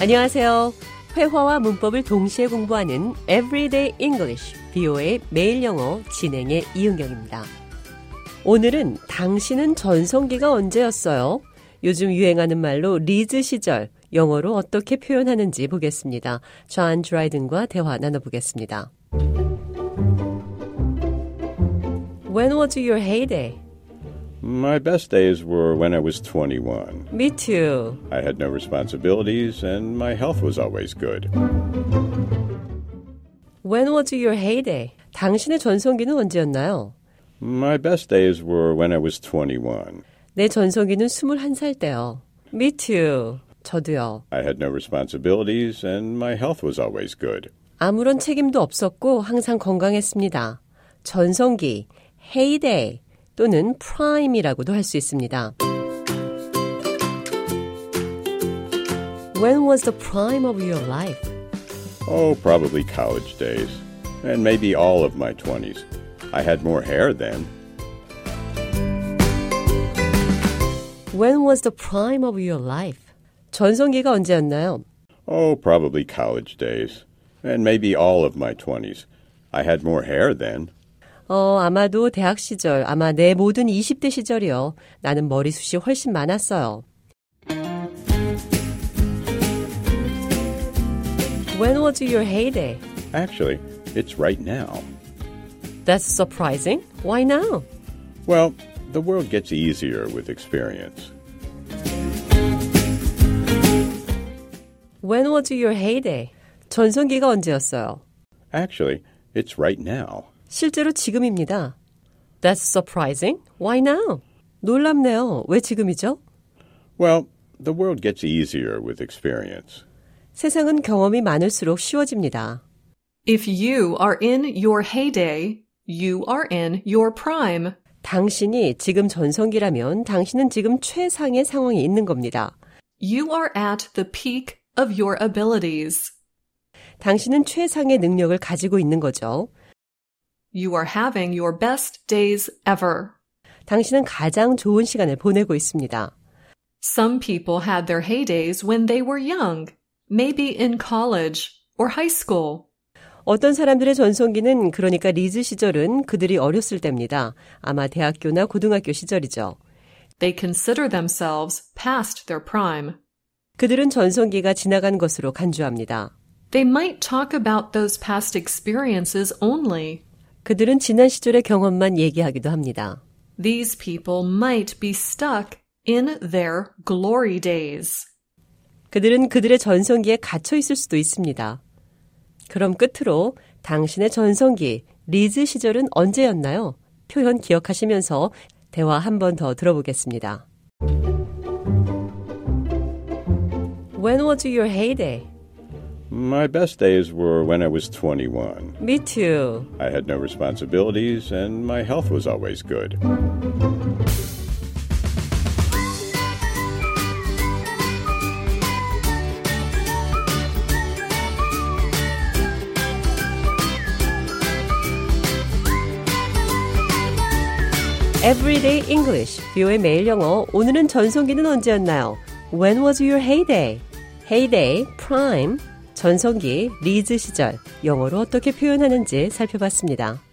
안녕하세요. 회화와 문법을 동시에 공부하는 Everyday English, BO의 매일 영어 진행의 이은경입니다. 오늘은 당신은 전성기가 언제였어요? 요즘 유행하는 말로 리즈 시절, 영어로 어떻게 표현하는지 보겠습니다. 존 드라이든과 대화 나눠보겠습니다. When was your heyday? My best days were when I was 21. Me too. I had no responsibilities and my health was always good. When was your heyday? 당신의 전성기는 언제였나요? My best days were when I was 21. 내 전성기는 21살 때요. Me too. 저도요. I had no responsibilities and my health was always good. 아무런 책임도 없었고 항상 건강했습니다. 전성기, heyday 또는 prime이라고도 할 수 있습니다. When was the prime of your life? Oh, probably college days. And maybe all of my 20s. I had more hair then. When was the prime of your life? 전성기가 언제였나요? Oh, probably college days. And maybe all of my 20s. I had more hair then. 어, 아마도 대학 시절, 아마 내 모든 20대 시절이요. 나는 머리숱이 훨씬 많았어요. When was your heyday? Actually, it's right now. That's surprising. Why now? Well, the world gets easier with experience. When was your heyday? 전성기가 언제였어요? Actually, it's right now. 실제로 지금입니다. That's surprising. Why now? 놀랍네요. 왜 지금이죠? Well, the world gets easier with experience. 세상은 경험이 많을수록 쉬워집니다. If you are in your heyday, you are in your prime. 당신이 지금 전성기라면 당신은 지금 최상의 상황에 있는 겁니다. You are at the peak of your abilities. 당신은 최상의 능력을 가지고 있는 거죠. You are having your best days ever. 당신은 가장 좋은 시간을 보내고 있습니다. Some people had their heydays when they were young, maybe in college or high school. 어떤 사람들의 전성기는 그러니까 리즈 시절은 그들이 어렸을 때입니다. 아마 대학교나 고등학교 시절이죠. They consider themselves past their prime. 그들은 전성기가 지나간 것으로 간주합니다. They might talk about those past experiences only. 그들은 지난 시절의 경험만 얘기하기도 합니다. These people might be stuck in their glory days. 그들은 그들의 전성기에 갇혀 있을 수도 있습니다. 그럼 끝으로 당신의 전성기, 리즈 시절은 언제였나요? 표현 기억하시면서 대화 한 번 더 들어보겠습니다. When was your heyday? My best days were when I was 21. Me too. I had no responsibilities and my health was always good. Everyday English, 뷰의 매일 영어. 오늘은 전성기는 언제였나요? When was your heyday? heyday, prime, 전성기, 리즈 시절. 영어로 어떻게 표현하는지 살펴봤습니다.